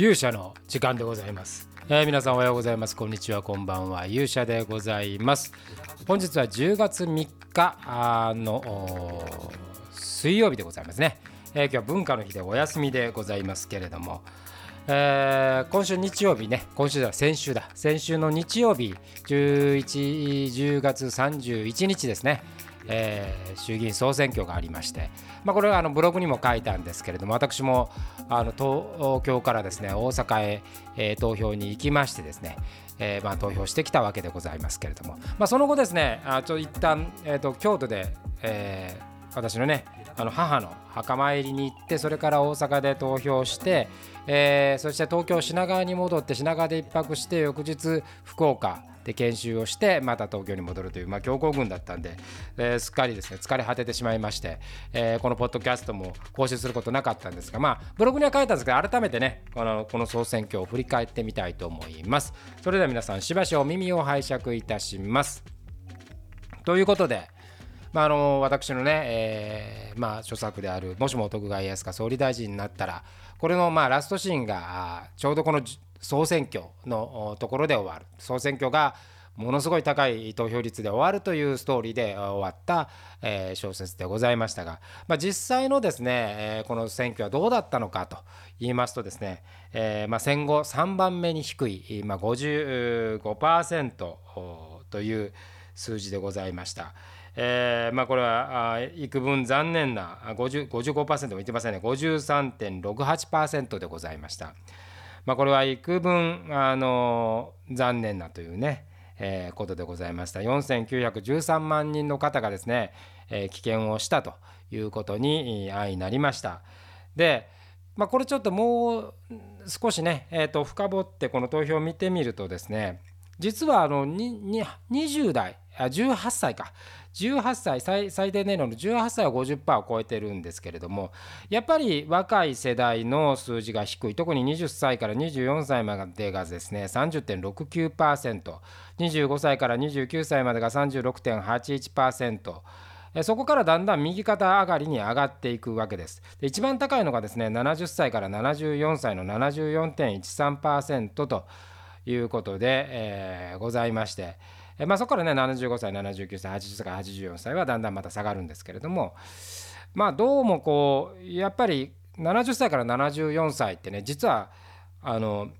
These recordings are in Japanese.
勇者の時間でございます、えー、皆さんおはようございます。こんにちはこんばんは。勇者でございます。本日は10月3日の水曜日でございますね、えー、今日は文化の日でお休みでございますけれども。えー、今週日曜日ね、今週では先週だ、先週の日曜日、11 10月31日ですね、えー、衆議院総選挙がありまして、まあ、これはあのブログにも書いたんですけれども私もあの東京からですね大阪へ、えー、投票に行きましてですね、えー、まあ投票してきたわけでございますけれども、まあ、その後ですねあちょ一旦、えーと、京都で、えー、私のねあの母の墓参りに行ってそれから大阪で投票して、えー、そして東京品川に戻って品川で1泊して翌日福岡で研修をしてまた東京に戻るという、まあ、強行軍だったんで、えー、すっかりですね疲れ果ててしまいまして、えー、このポッドキャストも更新することなかったんですが、まあ、ブログには書いたんですけど改めてねこのこの総選挙を振り返ってみたいと思います。それでは皆さんしばしお耳を拝借いたします。ということでまあ、あの私のね、えーまあ、著作である「もしも徳川家康が総理大臣になったら」これのまあラストシーンがちょうどこの総選挙のところで終わる総選挙がものすごい高い投票率で終わるというストーリーで終わった、え、小説でございましたが、まあ、実際のですね、え、この選挙はどうだったのかと言いますとですね、えま、戦後3番目に低い、まあ、55%という数字でございました。えーまあ、これはあ幾分残念な50 55%も言ってませんね。53.68%でございました。まあ、これは幾分あの残念なというね、えー、ことでございました。4913万人の方がですね、えー、棄権をしたということに相なりました。で、まあ、これちょっともう少しね、えー、と深掘ってこの投票を見てみるとですね実はあの20代18歳か18歳最最低年齢の18歳は50%を超えてるんですけれどもやっぱり若い世代の数字が低い特に20歳から24歳までがですね 30.69%25 歳から29歳までが36.81%そこからだんだん右肩上がりに上がっていくわけです。で一番高いのがですね70歳から74歳の74.13%ということで、えー、ございまして。えまあ、そこからね75歳79歳80歳84歳はだんだんまた下がるんですけれどもまあどうもこうやっぱり70歳から74歳ってね実はあの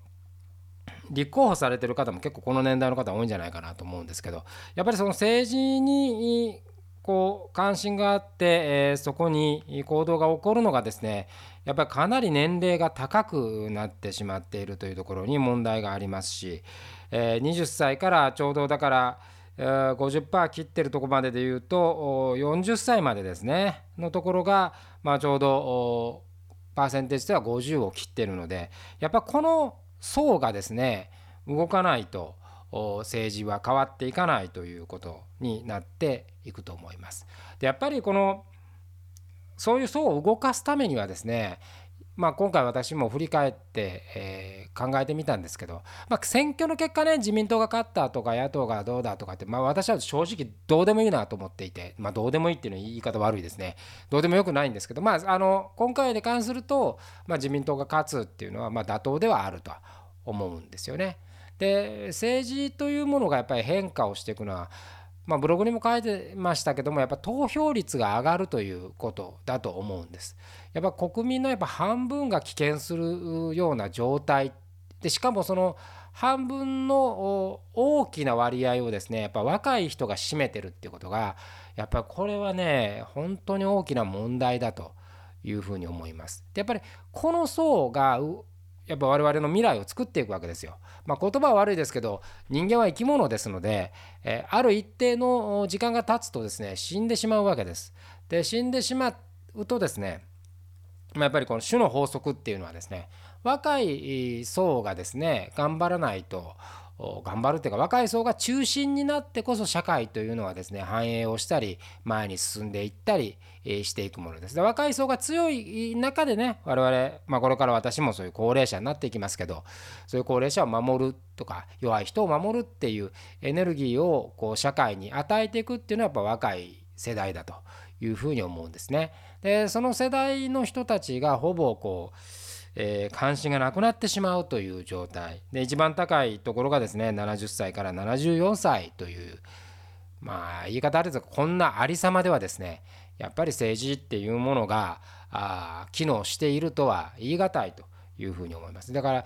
立候補されてる方も結構この年代の方多いんじゃないかなと思うんですけどやっぱりその政治にこう関心があって、え、そこに行動が起こるのがですねやっぱりかなり年齢が高くなってしまっているというところに問題がありますし、えー、20歳からちょうどだから、えー、50%切ってるところまででいうと40歳までですねのところが、まあ、ちょうどパーセンテージでは50を切ってるのでやっぱこの層がですね動かないと政治は変わっていかないということになっていくと思います。でやっぱりこのそういう層を動かすためにはですねまあ、今回私も振り返って、え、考えてみたんですけど、まあ、選挙の結果ね自民党が勝ったとか野党がどうだとかって、まあ、私は正直どうでもいいなと思っていて、まあ、どうでもいいっていうのは言い方悪いですねどうでもよくないんですけど、まあ、あの今回に関すると、まあ、自民党が勝つっていうのはま妥当ではあると思うんですよね。で政治というものがやっぱり変化をしていくのはまあ、ブログにも書いてましたけどもやっぱ投票率が上がるということだと思うんです。やっぱ国民のやっぱ半分が棄権するような状態でしかもその半分の大きな割合をですねやっぱ若い人が占めてるっていうことがやっぱりこれはね本当に大きな問題だというふうに思います。でやっぱりこの層がやっぱ我々の未来を作っていくわけですよ。まあ、言葉は悪いですけど人間は生き物ですので、え、ある一定の時間が経つとですね死んでしまうわけです。で死んでしまうとですね、まあ、やっぱりこの種の法則っていうのはですね若い層がですね頑張らないと頑張るっていうか若い層が中心になってこそ社会というのはですね繁栄をしたり前に進んでいったりしていくものです。で若い層が強い中でね我々、まあ、これから私もそういう高齢者になっていきますけどそういう高齢者を守るとか弱い人を守るっていうエネルギーをこう社会に与えていくっていうのはやっぱ若い世代だというふうに思うんですね。でその世代の人たちがほぼこうえー、関心がなくなってしまうという状態。で一番高いところがですね70歳から74歳というまあ言い方あれですがこんなありさまではですねやっぱり政治っていうものがあ機能しているとは言い難いというふうに思います。だから、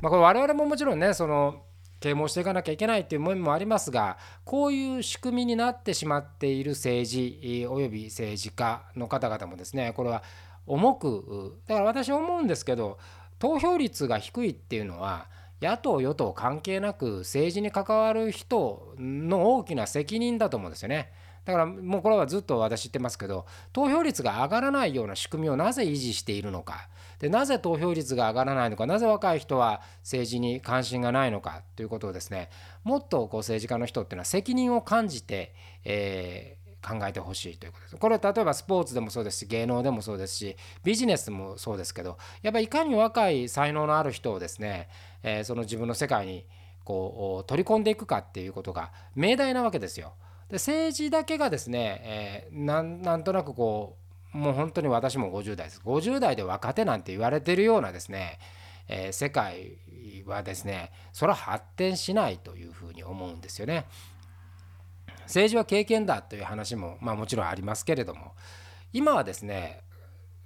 まあ、これ我々ももちろんねその啓蒙していかなきゃいけないという面もありますがこういう仕組みになってしまっている政治および政治家の方々もですねこれは重くだから私思うんですけど投票率が低いっていうのは野党与党関係なく政治に関わる人の大きな責任だと思うんですよね。だからもうこれはずっと私言ってますけど投票率が上がらないような仕組みをなぜ維持しているのかでなぜ投票率が上がらないのかなぜ若い人は政治に関心がないのかということをですねもっとこう政治家の人っていうのは責任を感じて、えー、考えてほしいということです。これ例えばスポーツでもそうですし芸能でもそうですしビジネスもそうですけどやっぱりいかに若い才能のある人をですね、えー、その自分の世界にこう取り込んでいくかっていうことが命題なわけですよ。で政治だけがですね、えー、なんとなくこうもう本当に私も50代です50代で若手なんて言われてるようなですね、えー、世界はですねそれは発展しないというふうに思うんですよね。政治は経験だという話も、まあ、もちろんありますけれども今はですね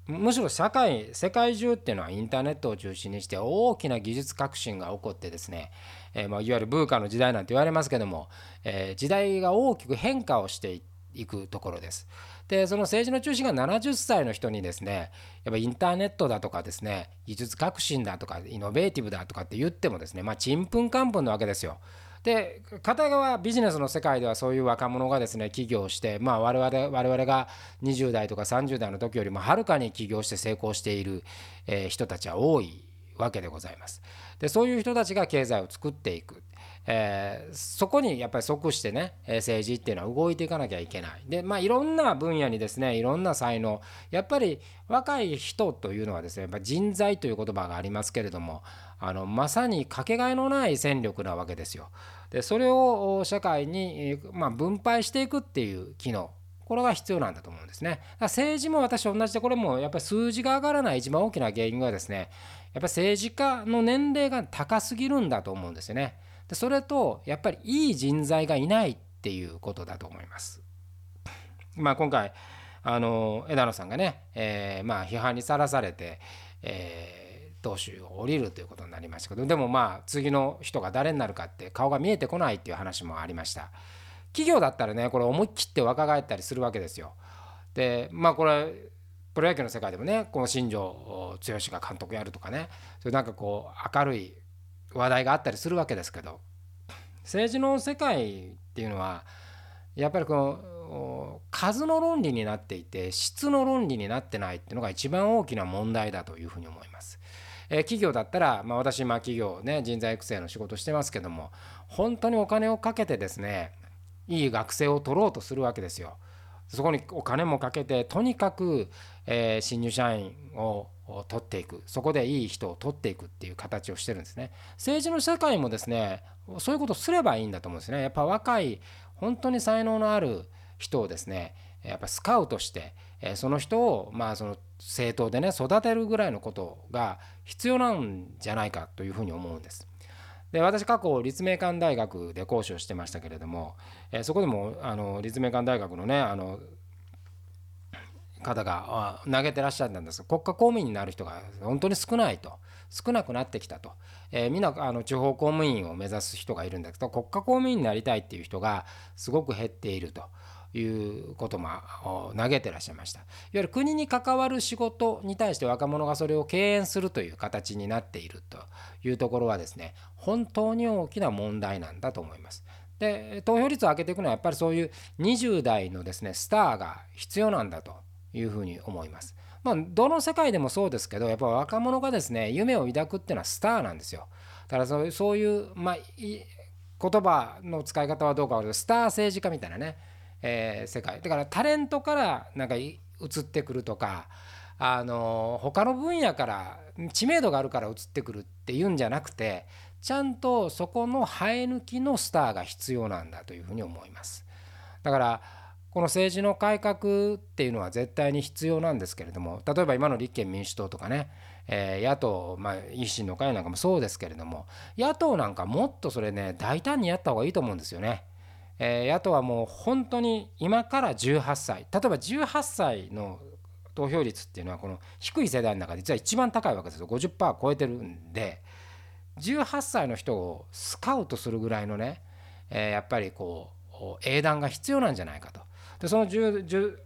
むしろ社会世界中っていうのはインターネットを中心にして大きな技術革新が起こってですねえー、まあ、いわゆるブーカの時代なんて言われますけども、えー、時代が大きく変化をしていくところです。でその政治の中心が70歳の人にですねやっぱインターネットだとかですね技術革新だとかイノベーティブだとかって言ってもですねまあちんぷんかんぷんなわけですよ。で片側ビジネスの世界ではそういう若者がですね起業してまあ我々我々が20代とか30代の時よりもはるかに起業して成功している、え人たちは多いわけでございます。でそういう人たちが経済を作っていく。えー、そこにやっぱり即してね政治っていうのは動いていかなきゃいけないでまあいろんな分野にですねいろんな才能やっぱり若い人というのはですねやっぱ人材という言葉がありますけれどもあのまさにかけがえのない戦力なわけですよ。でそれを社会に、まあ、分配していくっていう機能これが必要なんだと思うんですね。政治も私同じでこれもやっぱり数字が上がらない一番大きな原因はですねやっぱ政治家の年齢が高すぎるんだと思うんですよね。でそれとやっぱりいい人材がいないっていうことだと思います。まあ、今回あの枝野さんがね、えー、まあ批判にさらされて、えー、党首を降りるということになりましたけどでもまあ次の人が誰になるかって顔が見えてこないっていう話もありました。企業だったらねこれ思い切って若返ったりするわけですよ。でまあこれプロ野球の世界でもねこの新庄剛志が監督やるとかねそれなんかこう明るい話題があったりするわけですけど政治の世界っていうのはやっぱりこの数の論理になっていて質の論理になってないっていうのが一番大きな問題だというふうに思います。え企業だったら、まあ、私今企業ね人材育成の仕事してますけども本当にお金をかけてですねいい学生を取ろうとするわけですよ。そこにお金もかけてとにかく、えー、新入社員を取っていく。そこでいい人を取っていくっていう形をしてるんですね。政治の社会もですねそういうことすればいいんだと思うんですね。やっぱ若い本当に才能のある人をですねやっぱスカウトしてえその人をまあその政党でね育てるぐらいのことが必要なんじゃないかというふうに思うんです。で私過去立命館大学で講師をしてましたけれども、え、そこでもあの立命館大学のねあの方が投げてらっしゃったんですが国家公務員になる人が本当に少ないと少なくなってきたと、えー、みんなあの地方公務員を目指す人がいるんだけど国家公務員になりたいっていう人がすごく減っていると。いうことも投げてらっしゃいましたいわゆる国に関わる仕事に対して若者がそれを敬遠するという形になっているというところはですね本当に大きな問題なんだと思います。で投票率を上げていくのはやっぱりそういう20代のですねスターが必要なんだというふうに思います。まあ、どの世界でもそうですけどやっぱ若者がですね夢を抱くっていうのはスターなんですよ。だからそういう、まあ、言葉の使い方はどうかスター政治家みたいなねえー、世界だからタレントからなんか移ってくるとかあの他の分野から知名度があるから移ってくるっていうんじゃなくてちゃんとそこの生え抜きのスターが必要なんだというふうに思います。だからこの政治の改革っていうのは絶対に必要なんですけれども例えば今の立憲民主党とかね、えー、野党、まあ、維新の会なんかもそうですけれども野党なんかもっとそれね大胆にやった方がいいと思うんですよね。えー、野党はもう本当に今から18歳例えば18歳の投票率っていうのはこの低い世代の中で実は一番高いわけですよ50%超えてるんで18歳の人をスカウトするぐらいのね、え、やっぱりこう英断が必要なんじゃないかと。でその18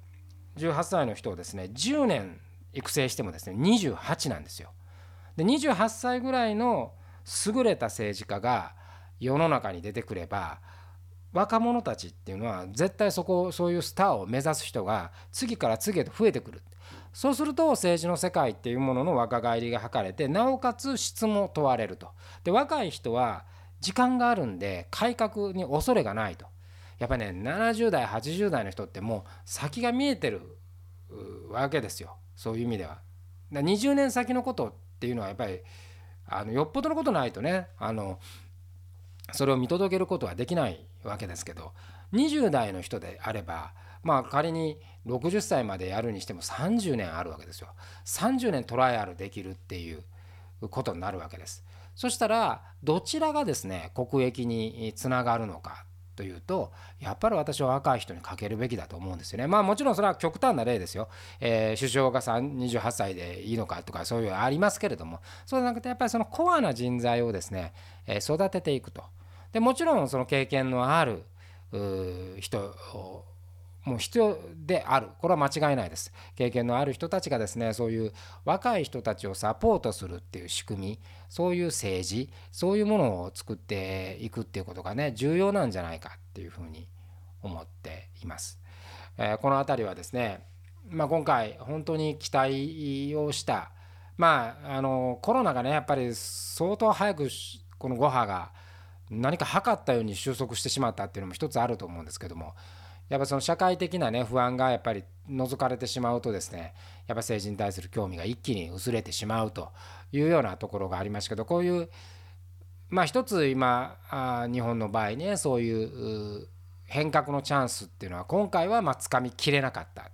歳の人をですね10年育成してもですね28なんですよ。で28歳ぐらいの優れた政治家が世の中に出てくれば若者たちっていうのは絶対そこそういうスターを目指す人が次から次へと増えてくる。そうすると政治の世界っていうものの若返りが図れてなおかつ質も問われると。で若い人は時間があるんで改革に恐れがないと。やっぱね70代80代の人ってもう先が見えてるわけですよ。そういう意味では。20年先のことっていうのはやっぱりあのよっぽどのことないとねあのそれを見届けることはできないわけですけど20代の人であればまあ仮に60歳までやるにしても30年あるわけですよ。30年トライアルできるっていうことになるわけです。そしたらどちらがですね国益につながるのかというとやっぱり私は若い人にかけるべきだと思うんですよね。まあもちろんそれは極端な例ですよ。えー、首相が28歳でいいのかとかそういうのありますけれどもそうじゃなくてやっぱりそのコアな人材をですね、えー、育てていくと。でもちろんその経験のある人もう必要である。これは間違いないです。経験のある人たちがですねそういう若い人たちをサポートするっていう仕組みそういう政治そういうものを作っていくっていうことがね重要なんじゃないかっていうふうに思っています。えー、この辺りはですね、まあ、今回本当に期待をした。まああのコロナがねやっぱり相当早くこの5波が何か測ったように収束してしまったっていうのも一つあると思うんですけどもやっぱその社会的なね不安がやっぱり除かれてしまうとですねやっぱ政治に対する興味が一気に薄れてしまうというようなところがありますけどこういうまあ一つ今あ日本の場合ねそういう変革のチャンスっていうのは今回はまあ掴みきれなかった、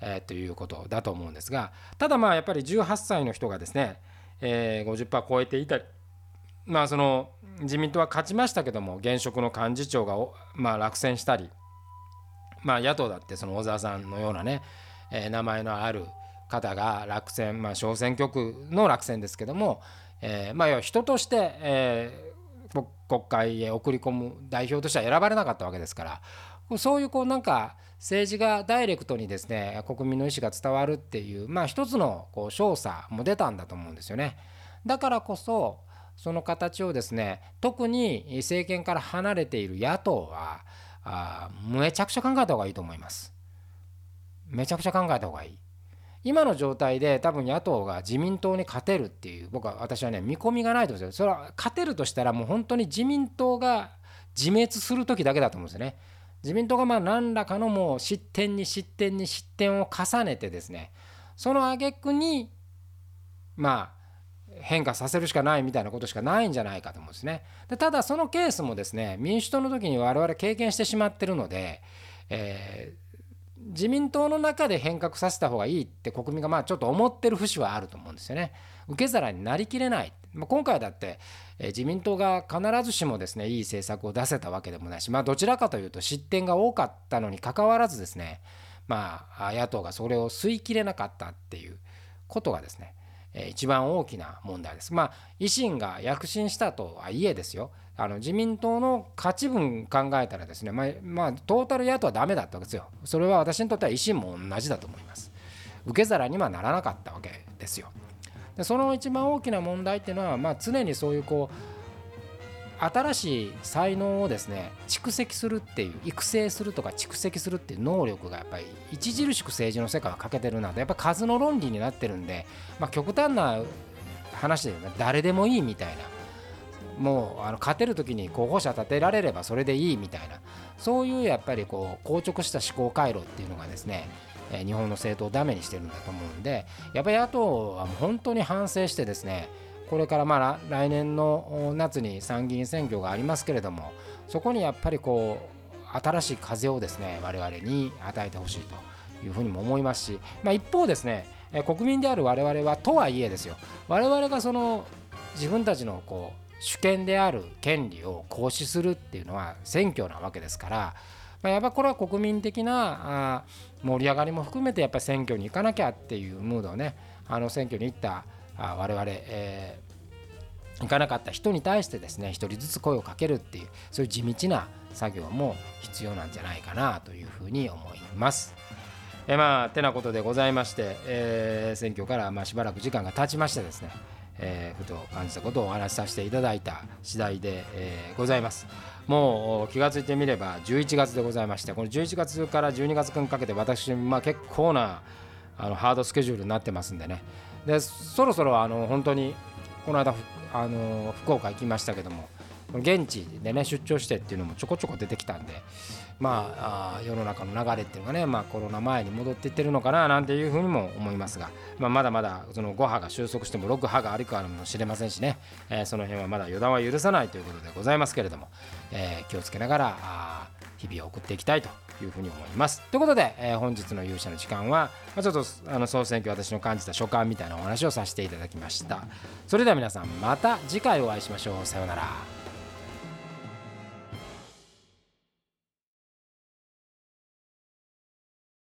えー、ということだと思うんですがただまあやっぱり18歳の人がですね、えー、50%超えていたりまあその自民党は勝ちましたけども現職の幹事長がまあ落選したりまあ野党だってその小沢さんのようなね、えー、名前のある方が落選まあ小選挙区の落選ですけども、えー、まあ人として、えー、国会へ送り込む代表としては選ばれなかったわけですからそういうこうなんか政治がダイレクトにですね国民の意思が伝わるっていうまあ一つのこう少佐も出たんだと思うんですよね。だからこそその形をですね特に政権から離れている野党はあめちゃくちゃ考えた方がいいと思います。めちゃくちゃ考えた方がいい。今の状態で多分野党が自民党に勝てるっていう僕は私はね見込みがないと思うんですよ。それは勝てるとしたらもう本当に自民党が自滅する時だけだと思うんですよね。自民党がまあ何らかのもう失点に失点に失点を重ねてですねその挙句にまあ変化させるしかないみたいなことしかないんじゃないかと思うんですね。でただそのケースもですね民主党の時に我々経験してしまってるので、えー、自民党の中で変革させた方がいいって国民がまあちょっと思ってる節はあると思うんですよね。受け皿になりきれない。まあ、今回だって、え、自民党が必ずしもですねいい政策を出せたわけでもないし、まあ、どちらかというと失点が多かったのにかかわらずですねまあ野党がそれを吸いきれなかったっていうことがですね一番大きな問題です。まあ維新が躍進したとはいえですよあの自民党の勝ち分考えたらですねまあ、まあ、トータル野党はダメだったわけですよ。それは私にとっては維新も同じだと思います。受け皿にはならなかったわけですよ。でその一番大きな問題っていうのは、まあ、常にそういうこう新しい才能をですね蓄積するっていう育成するとか蓄積するっていう能力がやっぱり著しく政治の世界は欠けてるなとやっぱ数の論理になってるんで、まあ、極端な話で、ね、誰でもいいみたいなもうあの勝てる時に候補者立てられればそれでいいみたいなそういうやっぱりこう硬直した思考回路っていうのがですね日本の政党をダメにしてるんだと思うんでやっぱり野党は本当に反省してですねこれからまあ来年の夏に参議院選挙がありますけれどもそこにやっぱりこう新しい風をですね我々に与えてほしいというふうにも思いますし、まあ、一方ですね国民である我々はとはいえですよ。我々がその自分たちのこう主権である権利を行使するっていうのは選挙なわけですから、まあ、やっぱこれは国民的な盛り上がりも含めてやっぱり選挙に行かなきゃっていうムードをねあの選挙に行った我々、えー、行かなかった人に対してですね一人ずつ声をかけるっていうそういう地道な作業も必要なんじゃないかなというふうに思います。えまあてなことでございまして、えー、選挙からまあしばらく時間が経ちましてですね、えー、ふと感じたことをお話しさせていただいた次第で、えー、ございます。もう気が付いてみれば11月でございましてこの11月から12月にかけて私、まあ、結構なあのハードスケジュールになってますんでねでそろそろあの本当にこの間あの福岡行きましたけども現地でね出張してっていうのもちょこちょこ出てきたんでまあ世の中の流れっていうのがね、まあ、コロナ前に戻っていってるのかななんていうふうにも思いますが、まあ、まだまだその5波が収束しても6波があるかもしれませんしね、えー、その辺はまだ予断は許さないということでございますけれども、えー、気をつけながら日々を送っていきたいというふうに思います。ということで、えー、本日の勇者の時間は、まあ、ちょっとあの総選挙私の感じた所感みたいなお話をさせていただきました。それでは皆さんまた次回お会いしましょう。さようなら。